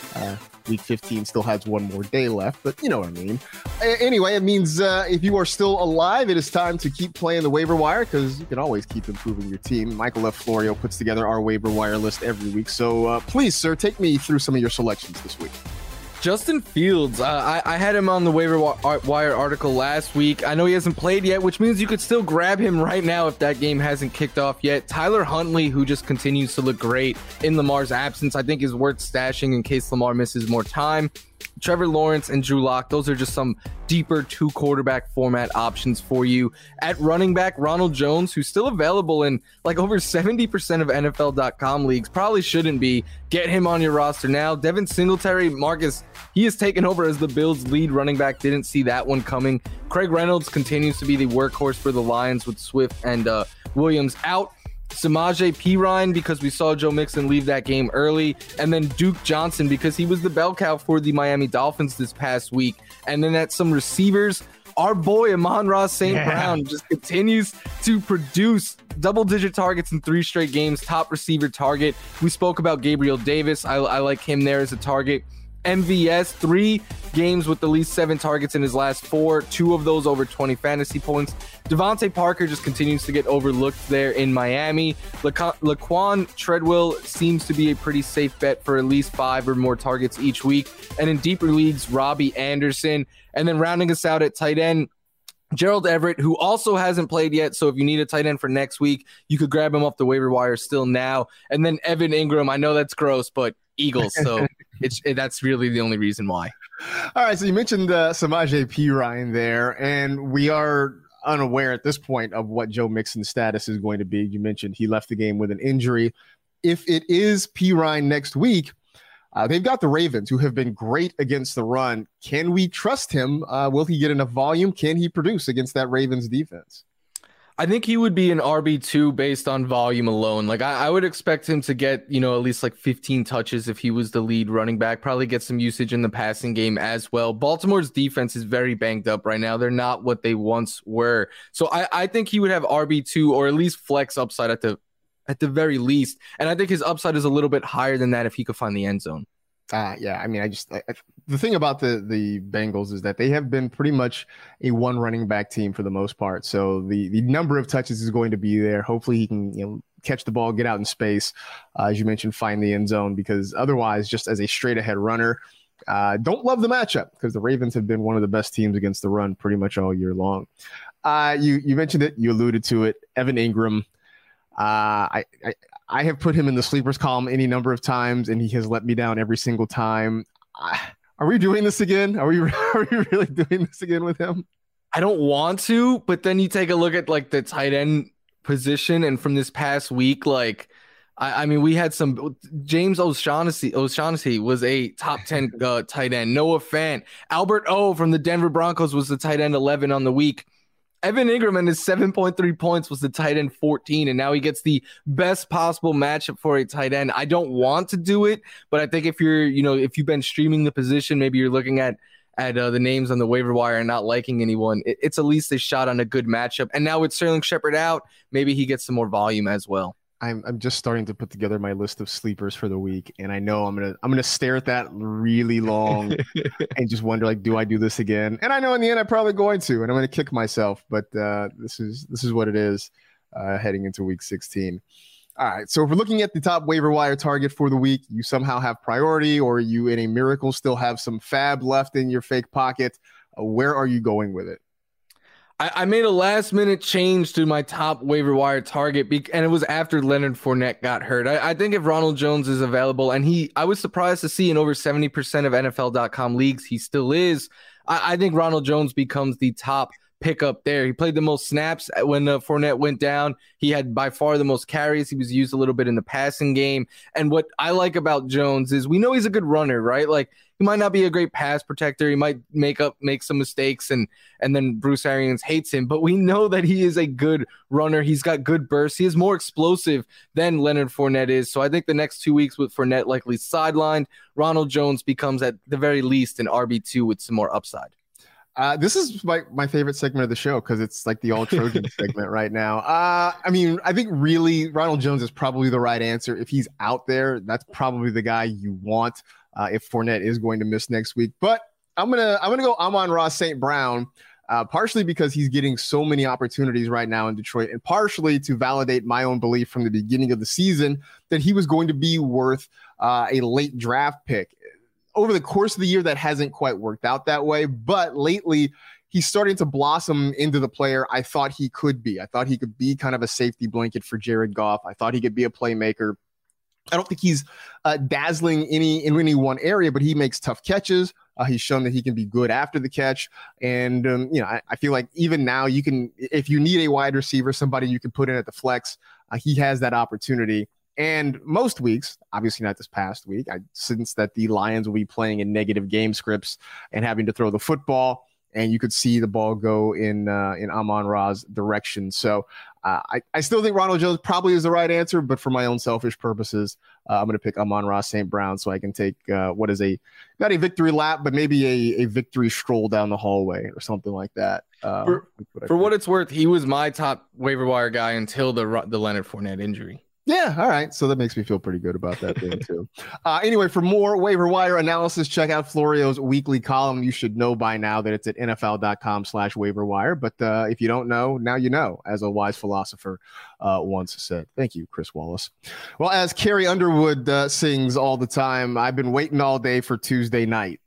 Uh, Week 15 still has one more day left, but you know what I mean. A- anyway, it means uh, if you are still alive, it is time to keep playing the waiver wire because you can always keep improving your team. Michael F. Florio puts together our waiver wire list every week. So uh, please, sir, take me through some of your selections this week. Justin Fields, uh, I, I, had him on the waiver wire article last week. I know he hasn't played yet, which means you could still grab him right now if that game hasn't kicked off yet. Tyler Huntley, who just continues to look great in Lamar's absence, I think is worth stashing in case Lamar misses more time. Trevor Lawrence and Drew Lock, those are just some deeper two quarterback format options for you. At running back, Ronald Jones, who's still available in like over 70% of NFL.com leagues, probably shouldn't be. Get him on your roster now. Devin Singletary, Marcus, he has taken over as the Bills' lead running back. Didn't see that one coming. Craig Reynolds continues to be the workhorse for the Lions with Swift and uh, Williams out. Samaje Perine because we saw Joe Mixon leave that game early, and then Duke Johnson because he was the bell cow for the Miami Dolphins this past week. And then at some receivers, our boy Amon-Ra St. Yeah. Brown just continues to produce double digit targets in three straight games, top receiver target. We spoke about Gabriel Davis. I, I like him there as a target. MVS, three games with at least seven targets in his last four, two of those over 20 fantasy points. DeVante Parker just continues to get overlooked there in Miami. Laquon Treadwell seems to be a pretty safe bet for at least five or more targets each week. And in deeper leagues, Robbie Anderson. And then rounding us out at tight end, Gerald Everett, who also hasn't played yet. So if you need a tight end for next week, you could grab him off the waiver wire still now. And then Evan Engram. I know that's gross, but Eagles. So it's it, that's really the only reason why. All right. So you mentioned uh, Samaje Perine there, and we are unaware at this point of what Joe Mixon's status is going to be. You mentioned he left the game with an injury. If it is Perine next week, uh, they've got the Ravens, who have been great against the run. Can we trust him? Uh, will he get enough volume? Can he produce against that Ravens defense? I think he would be an RB2 based on volume alone. Like, I, I, would expect him to get, you know, at least like 15 touches if he was the lead running back, probably get some usage in the passing game as well. Baltimore's defense is very banged up right now. They're not what they once were. So I, I think he would have RB2 or at least flex upside at the at the very least. And I think his upside is a little bit higher than that if he could find the end zone. Uh, yeah, I mean, I just I, the thing about the the Bengals is that they have been pretty much a one running back team for the most part. So the the number of touches is going to be there. Hopefully, he can you know catch the ball, get out in space, uh, as you mentioned, find the end zone. Because otherwise, just as a straight ahead runner, uh, don't love the matchup because the Ravens have been one of the best teams against the run pretty much all year long. Uh, you you mentioned it, you alluded to it, Evan Engram. Uh, I, I I have put him in the sleepers column any number of times, and he has let me down every single time. Are we doing this again? Are we are we really doing this again with him? I don't want to, but then you take a look at like the tight end position, and from this past week, like I, I mean, we had some James O'Shaughnessy. O'Shaughnessy was a top ten uh, tight end. Noah Fant, Albert O from the Denver Broncos was the tight end eleven on the week. Evan Engram and his 7.3 points was the tight end 14, and now he gets the best possible matchup for a tight end. I don't want to do it, but I think if you're, you know, if you've been streaming the position, maybe you're looking at at uh, the names on the waiver wire and not liking anyone, it, it's at least a shot on a good matchup. And now with Sterling Shepard out, maybe he gets some more volume as well. I'm I'm just starting to put together my list of sleepers for the week, and I know I'm gonna I'm gonna stare at that really long and just wonder like, do I do this again? And I know in the end I'm probably going to, and I'm gonna kick myself. But uh, this is this is what it is uh, heading into week 16. All right, so if we're looking at the top waiver wire target for the week, you somehow have priority, or you in a miracle still have some FAAB left in your fake pocket. Uh, where are you going with it? I, I made a last minute change to my top waiver wire target, be- and it was after Leonard Fournette got hurt. I, I, think if Ronald Jones is available, and he, I was surprised to see in over 70% of NFL.com leagues, he still is. I, I think Ronald Jones becomes the top pickup there. He played the most snaps when uh, Fournette went down. He had by far the most carries. He was used a little bit in the passing game. And what I like about Jones is we know he's a good runner, right? Like he might not be a great pass protector. He might make up make some mistakes and and then Bruce Arians hates him, but we know that he is a good runner. He's got good bursts. He is more explosive than Leonard Fournette is. So I think the next two weeks with Fournette likely sidelined, Ronald Jones becomes at the very least an RB2 with some more upside. Uh, this is my, my favorite segment of the show because it's like the all Trojan segment right now. Uh, I mean, I think really Ronald Jones is probably the right answer. If he's out there, that's probably the guy you want uh, if Fournette is going to miss next week. But I'm gonna I'm gonna go Amon-Ra St. Brown. Uh, partially because he's getting so many opportunities right now in Detroit, and partially to validate my own belief from the beginning of the season that he was going to be worth uh, a late draft pick over the course of the year, that hasn't quite worked out that way. But lately, he's starting to blossom into the player I thought he could be. I thought he could be kind of a safety blanket for Jared Goff. I thought he could be a playmaker. I don't think he's uh, dazzling any in any one area, but he makes tough catches. Uh, he's shown that he can be good after the catch, and um, you know I, I, feel like even now you can, if you need a wide receiver, somebody you can put in at the flex, uh, he has that opportunity. And most weeks, obviously not this past week, I sense that the Lions will be playing in negative game scripts and having to throw the football. and you could see the ball go in uh, in Amon Ra's direction. So uh, I, I still think Ronald Jones probably is the right answer, but for my own selfish purposes, uh, I'm going to pick Amon Ra St. Brown so I can take uh, what is a not a victory lap, but maybe a, a victory stroll down the hallway or something like that. Uh, for what, for what it's worth, he was my top waiver wire guy until the the Leonard Fournette injury. Yeah, all right. So that makes me feel pretty good about that thing too. Uh, anyway, for more waiver wire analysis, check out Florio's weekly column. You should know by now that it's at NFL.com slash waiver wire. But uh, if you don't know, now you know, as a wise philosopher uh, once said. Thank you, Chris Wallace. Well, as Carrie Underwood uh, sings all the time, I've been waiting all day for Tuesday night.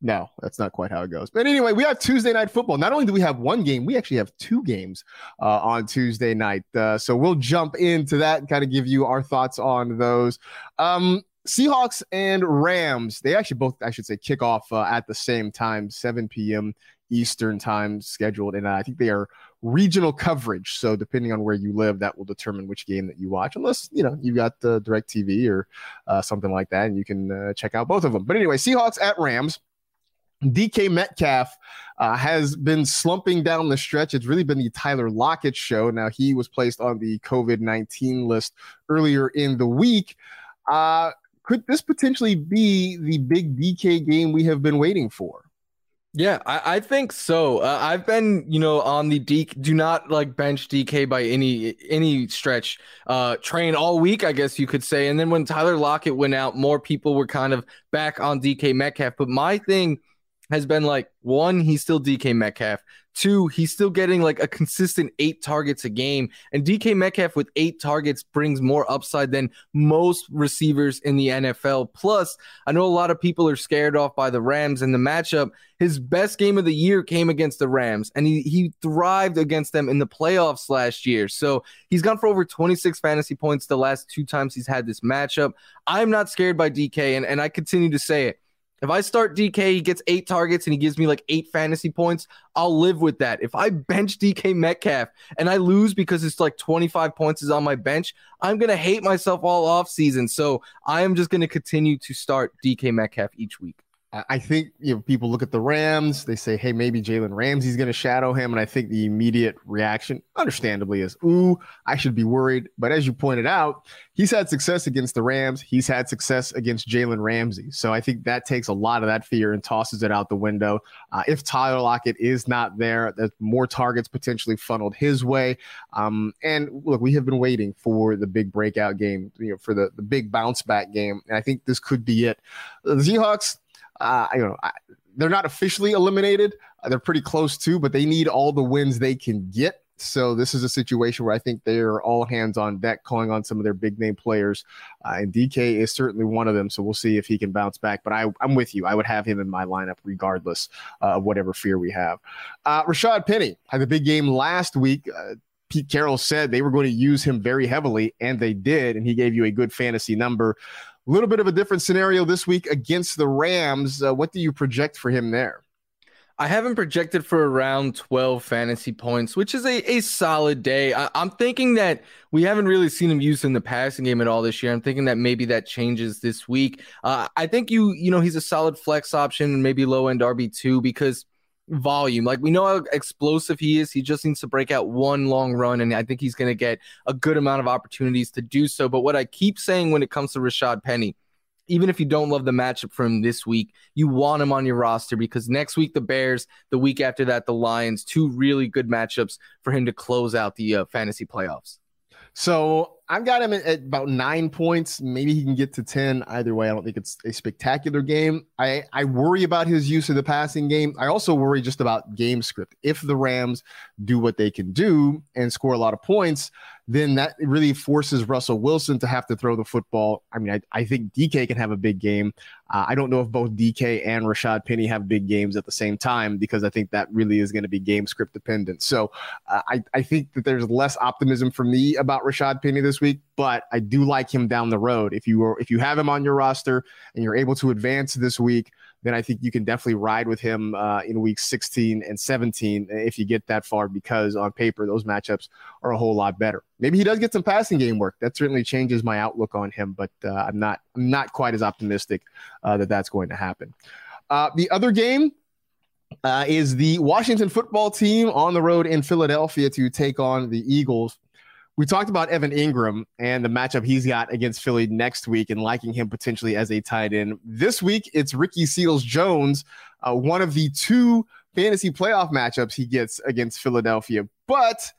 No, that's not quite how it goes. But anyway, we have Tuesday night football. Not only do we have one game, we actually have two games uh, on Tuesday night. Uh, so we'll jump into that and kind of give you our thoughts on those. Um, Seahawks and Rams, they actually both, I should say, kick off uh, at the same time, 7 p.m. Eastern time scheduled. And I think they are regional coverage. So depending on where you live, that will determine which game that you watch, unless, you know, you've got the Direct TV or uh, something like that, and you can uh, check out both of them. But anyway, Seahawks at Rams. DK Metcalf uh, has been slumping down the stretch. It's really been the Tyler Lockett show. Now, he was placed on the COVID 19 list earlier in the week. Uh, could this potentially be the big DK game we have been waiting for? Yeah, I, I think so. Uh, I've been, you know, on the D. Do not like bench DK by any any stretch. Uh, train all week, I guess you could say. And then when Tyler Lockett went out, more people were kind of back on DK Metcalf. But my thing has been like one, he's still DK Metcalf. Two, he's still getting like a consistent eight targets a game. And DK Metcalf with eight targets brings more upside than most receivers in the NFL. Plus, I know a lot of people are scared off by the Rams and the matchup. His best game of the year came against the Rams, and he, he thrived against them in the playoffs last year. So he's gone for over 26 fantasy points the last two times he's had this matchup. I'm not scared by DK, and, and I continue to say it. If I start DK, he gets eight targets and he gives me like eight fantasy points, I'll live with that. If I bench DK Metcalf and I lose because it's like 25 points is on my bench, I'm going to hate myself all off season. So I am just going to continue to start DK Metcalf each week. I think you know people look at the Rams, they say, "Hey, maybe Jalen Ramsey's going to shadow him," and I think the immediate reaction, understandably, is, "Ooh, I should be worried." But as you pointed out, he's had success against the Rams. He's had success against Jalen Ramsey, so I think that takes a lot of that fear and tosses it out the window. Uh, if Tyler Lockett is not there, there's more targets potentially funneled his way. Um, and look, we have been waiting for the big breakout game, you know, for the the big bounce back game, and I think this could be it. The Seahawks uh, you know, I, they're not officially eliminated. Uh, they're pretty close to, but they need all the wins they can get. So this is a situation where I think they're all hands on deck, calling on some of their big name players, uh, and DK is certainly one of them. So we'll see if he can bounce back. But I, am with you. I would have him in my lineup regardless uh, of whatever fear we have. Uh, Rashad Penny had the big game last week. Uh, Pete Carroll said they were going to use him very heavily, and they did, and he gave you a good fantasy number. A little bit of a different scenario this week against the Rams. Uh, what do you project for him there? I haven't projected for around 12 fantasy points, which is a, a solid day. I, am thinking that we haven't really seen him used in the passing game at all this year. I'm thinking that maybe that changes this week. Uh, I think you, you know, he's a solid flex option, maybe low end RB2 because – volume. Like we know how explosive he is. He just needs to break out one long run, and I think he's going to get a good amount of opportunities to do so. But what I keep saying when it comes to Rashad Penny, even if you don't love the matchup for him this week, you want him on your roster because next week the Bears, the week after that the Lions, two really good matchups for him to close out the uh, fantasy playoffs. So I've got him at about nine points. Maybe he can get to 10. Either way, I don't think it's a spectacular game. I, I worry about his use of the passing game. I also worry just about game script. If the Rams do what they can do and score a lot of points, then that really forces Russell Wilson to have to throw the football. I mean, I, I think DK can have a big game. Uh, I don't know if both DK and Rashad Penny have big games at the same time because I think that really is going to be game script dependent. So uh, I, I think that there's less optimism for me about Rashad Penny this week, but I do like him down the road. If you are, if you have him on your roster and you're able to advance this week, then I think you can definitely ride with him uh, in week 16 and 17 if you get that far, because on paper, those matchups are a whole lot better. Maybe he does get some passing game work. That certainly changes my outlook on him, but uh, I'm not I'm not quite as optimistic uh, that that's going to happen. Uh, the other game, uh, is the Washington football team on the road in Philadelphia to take on the Eagles. We talked about Evan Engram and the matchup he's got against Philly next week and liking him potentially as a tight end. This week, it's Ricky Seals Jones, uh, one of the two fantasy playoff matchups he gets against Philadelphia. But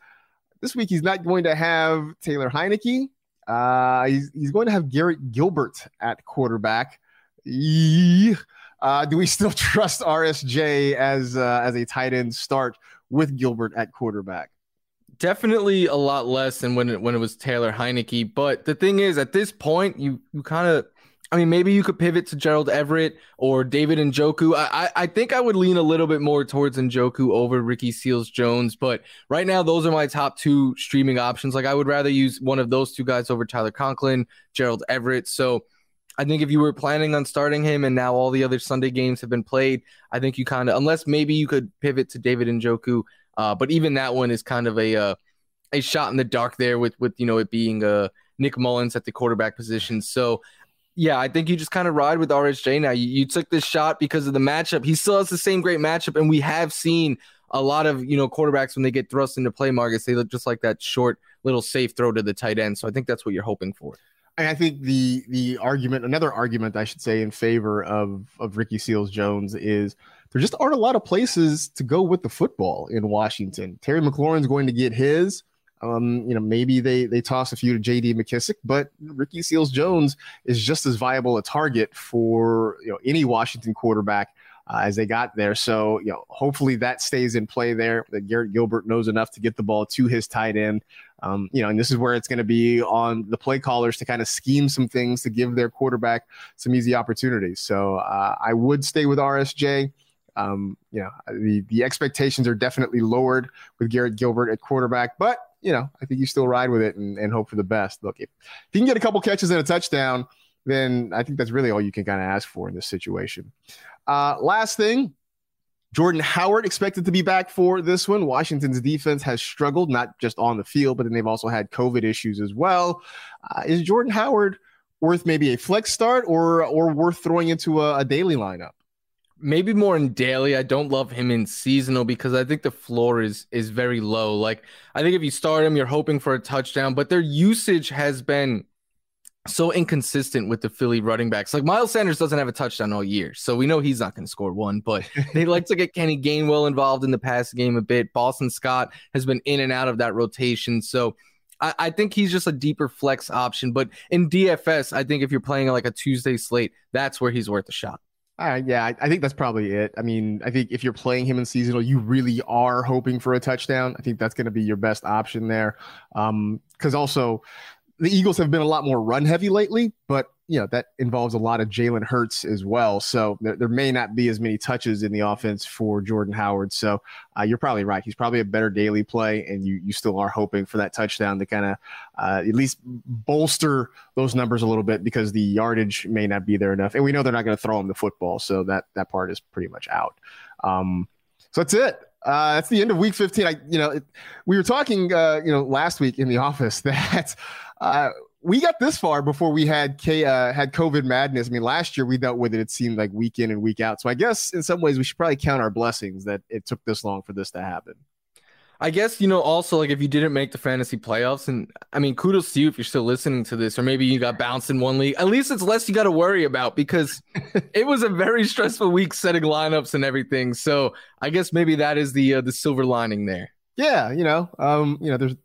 this week, he's not going to have Taylor Heinicke. Uh, he's, he's going to have Garrett Gilbert at quarterback. Uh, do we still trust RSJ as uh, as a tight end start with Gilbert at quarterback? Definitely a lot less than when it when it was Taylor Heinicke. But the thing is, at this point, you you kind of, I mean, maybe you could pivot to Gerald Everett or David Njoku. I, I I think I would lean a little bit more towards Njoku over Ricky Seals Jones. But right now, those are my top two streaming options. Like I would rather use one of those two guys over Tyler Conklin, Gerald Everett. So I think if you were planning on starting him and now all the other Sunday games have been played, I think you kind of, unless maybe you could pivot to David Njoku, uh, but even that one is kind of a uh, a shot in the dark there with with you know it being uh, Nick Mullens at the quarterback position. So yeah, I think you just kind of ride with RSJ now. You, you took this shot because of the matchup. He still has the same great matchup, and we have seen a lot of you know quarterbacks when they get thrust into play markets, they look just like that short little safe throw to the tight end. So I think that's what you're hoping for. I think the the argument, another argument I should say in favor of of Ricky Seals Jones is there just aren't a lot of places to go with the football in Washington. Terry McLaurin's going to get his. Um, you know, maybe they they toss a few to J.D. McKissic, but Ricky Seals Jones is just as viable a target for you know any Washington quarterback uh, as they got there. So, you know, hopefully that stays in play there. That Garrett Gilbert knows enough to get the ball to his tight end. Um, you know, and this is where it's going to be on the play callers to kind of scheme some things to give their quarterback some easy opportunities. So uh, I would stay with RSJ. Um, you know, the the expectations are definitely lowered with Garrett Gilbert at quarterback, but you know, I think you still ride with it and, and hope for the best. Look, if, if you can get a couple catches and a touchdown, then I think that's really all you can kind of ask for in this situation. Uh, last thing, Jordan Howard expected to be back for this one. Washington's defense has struggled, not just on the field, but then they've also had COVID issues as well. Uh, is Jordan Howard worth maybe a flex start or or worth throwing into a, a daily lineup? Maybe more in daily. I don't love him in seasonal because I think the floor is is very low. Like I think if you start him, you're hoping for a touchdown, but their usage has been so inconsistent with the Philly running backs. Like Miles Sanders doesn't have a touchdown all year, so we know he's not going to score one. But they like to get Kenny Gainwell involved in the pass game a bit. Boston Scott has been in and out of that rotation, so I, I think he's just a deeper flex option. But in DFS, I think if you're playing like a Tuesday slate, that's where he's worth a shot. Uh, yeah, I, I, think that's probably it. I mean, I think if you're playing him in seasonal, you really are hoping for a touchdown. I think that's going to be your best option there. Because um, also, the Eagles have been a lot more run heavy lately, but you know that involves a lot of Jalen Hurts as well. So there, there, may not be as many touches in the offense for Jordan Howard. So uh, you're probably right. He's probably a better daily play, and you you still are hoping for that touchdown to kind of uh, at least bolster those numbers a little bit because the yardage may not be there enough, and we know they're not going to throw him the football, so that that part is pretty much out. Um, so that's it. Uh, that's the end of week 15. I, you know, it, we were talking, uh, you know, last week in the office that uh, we got this far before we had K, uh, had COVID madness. I mean, last year we dealt with it. It seemed like week in and week out. So I guess in some ways we should probably count our blessings that it took this long for this to happen. I guess you know also like if you didn't make the fantasy playoffs, and I mean kudos to you if you're still listening to this, or maybe you got bounced in one league. At least it's less you got to worry about because it was a very stressful week setting lineups and everything. So I guess maybe that is the uh, the silver lining there. Yeah, you know, um, you know, there's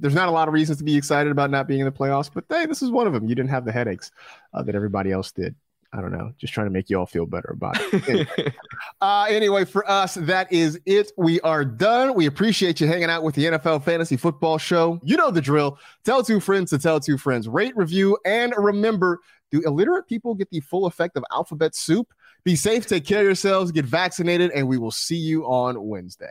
there's not a lot of reasons to be excited about not being in the playoffs, but hey, this is one of them. You didn't have the headaches uh, that everybody else did. I don't know, just trying to make you all feel better about it. Anyway. uh, anyway, for us, that is it. We are done. We appreciate you hanging out with the NFL Fantasy Football Show. You know the drill. Tell two friends to tell two friends. Rate, review, and remember do illiterate people get the full effect of alphabet soup? Be safe, take care of yourselves, get vaccinated, and we will see you on Wednesday.